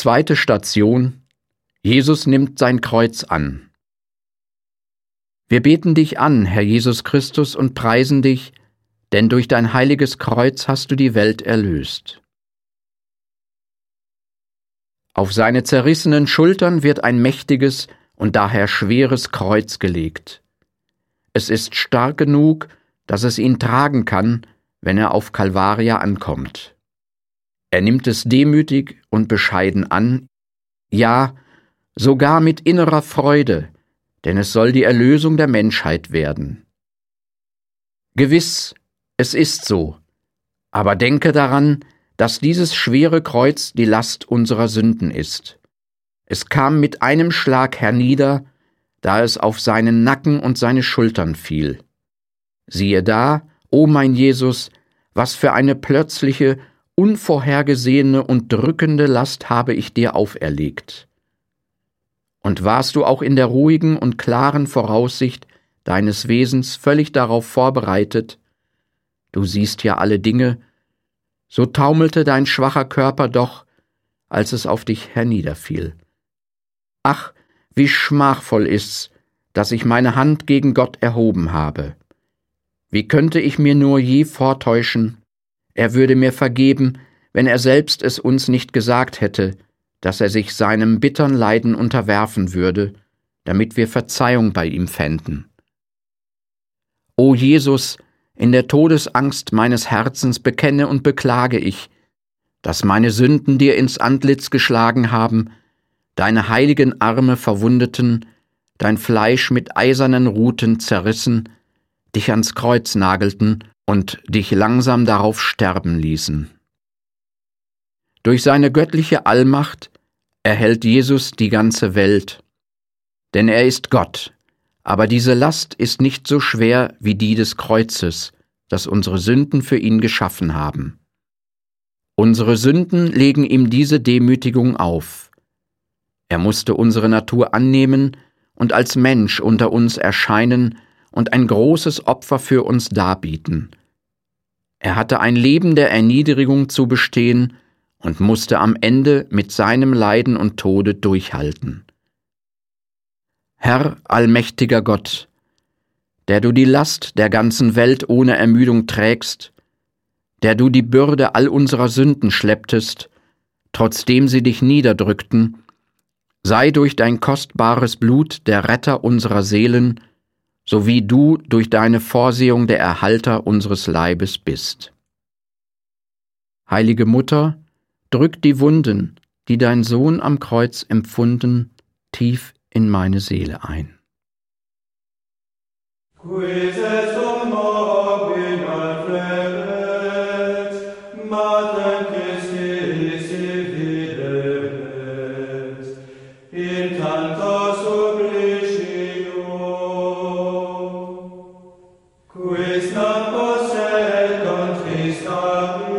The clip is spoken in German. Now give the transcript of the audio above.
Zweite Station Jesus nimmt sein Kreuz an. Wir beten dich an, Herr Jesus Christus, und preisen dich, denn durch dein heiliges Kreuz hast du die Welt erlöst. Auf seine zerrissenen Schultern wird ein mächtiges und daher schweres Kreuz gelegt. Es ist stark genug, dass es ihn tragen kann, wenn er auf Kalvaria ankommt. Er nimmt es demütig und bescheiden an, ja, sogar mit innerer Freude, denn es soll die Erlösung der Menschheit werden. Gewiss, es ist so, aber denke daran, dass dieses schwere Kreuz die Last unserer Sünden ist. Es kam mit einem Schlag hernieder, da es auf seinen Nacken und seine Schultern fiel. Siehe da, o mein Jesus, was für eine plötzliche unvorhergesehene und drückende Last habe ich dir auferlegt. Und warst du auch in der ruhigen und klaren Voraussicht deines Wesens völlig darauf vorbereitet, du siehst ja alle Dinge, so taumelte dein schwacher Körper doch, als es auf dich herniederfiel. Ach, wie schmachvoll ist's, dass ich meine Hand gegen Gott erhoben habe. Wie könnte ich mir nur je vortäuschen, er würde mir vergeben, wenn er selbst es uns nicht gesagt hätte, dass er sich seinem bittern Leiden unterwerfen würde, damit wir Verzeihung bei ihm fänden. O Jesus, in der Todesangst meines Herzens bekenne und beklage ich, dass meine Sünden dir ins Antlitz geschlagen haben, deine heiligen Arme verwundeten, dein Fleisch mit eisernen Ruten zerrissen, dich ans Kreuz nagelten und dich langsam darauf sterben ließen. Durch seine göttliche Allmacht erhält Jesus die ganze Welt, denn er ist Gott, aber diese Last ist nicht so schwer wie die des Kreuzes, das unsere Sünden für ihn geschaffen haben. Unsere Sünden legen ihm diese Demütigung auf. Er musste unsere Natur annehmen und als Mensch unter uns erscheinen und ein großes Opfer für uns darbieten. Er hatte ein Leben der Erniedrigung zu bestehen und musste am Ende mit seinem Leiden und Tode durchhalten. Herr allmächtiger Gott, der du die Last der ganzen Welt ohne Ermüdung trägst, der du die Bürde all unserer Sünden schlepptest, trotzdem sie dich niederdrückten, sei durch dein kostbares Blut der Retter unserer Seelen, so wie du durch deine Vorsehung der Erhalter unseres Leibes bist. Heilige Mutter, drück die Wunden, die dein Sohn am Kreuz empfunden, tief in meine Seele ein. Quitet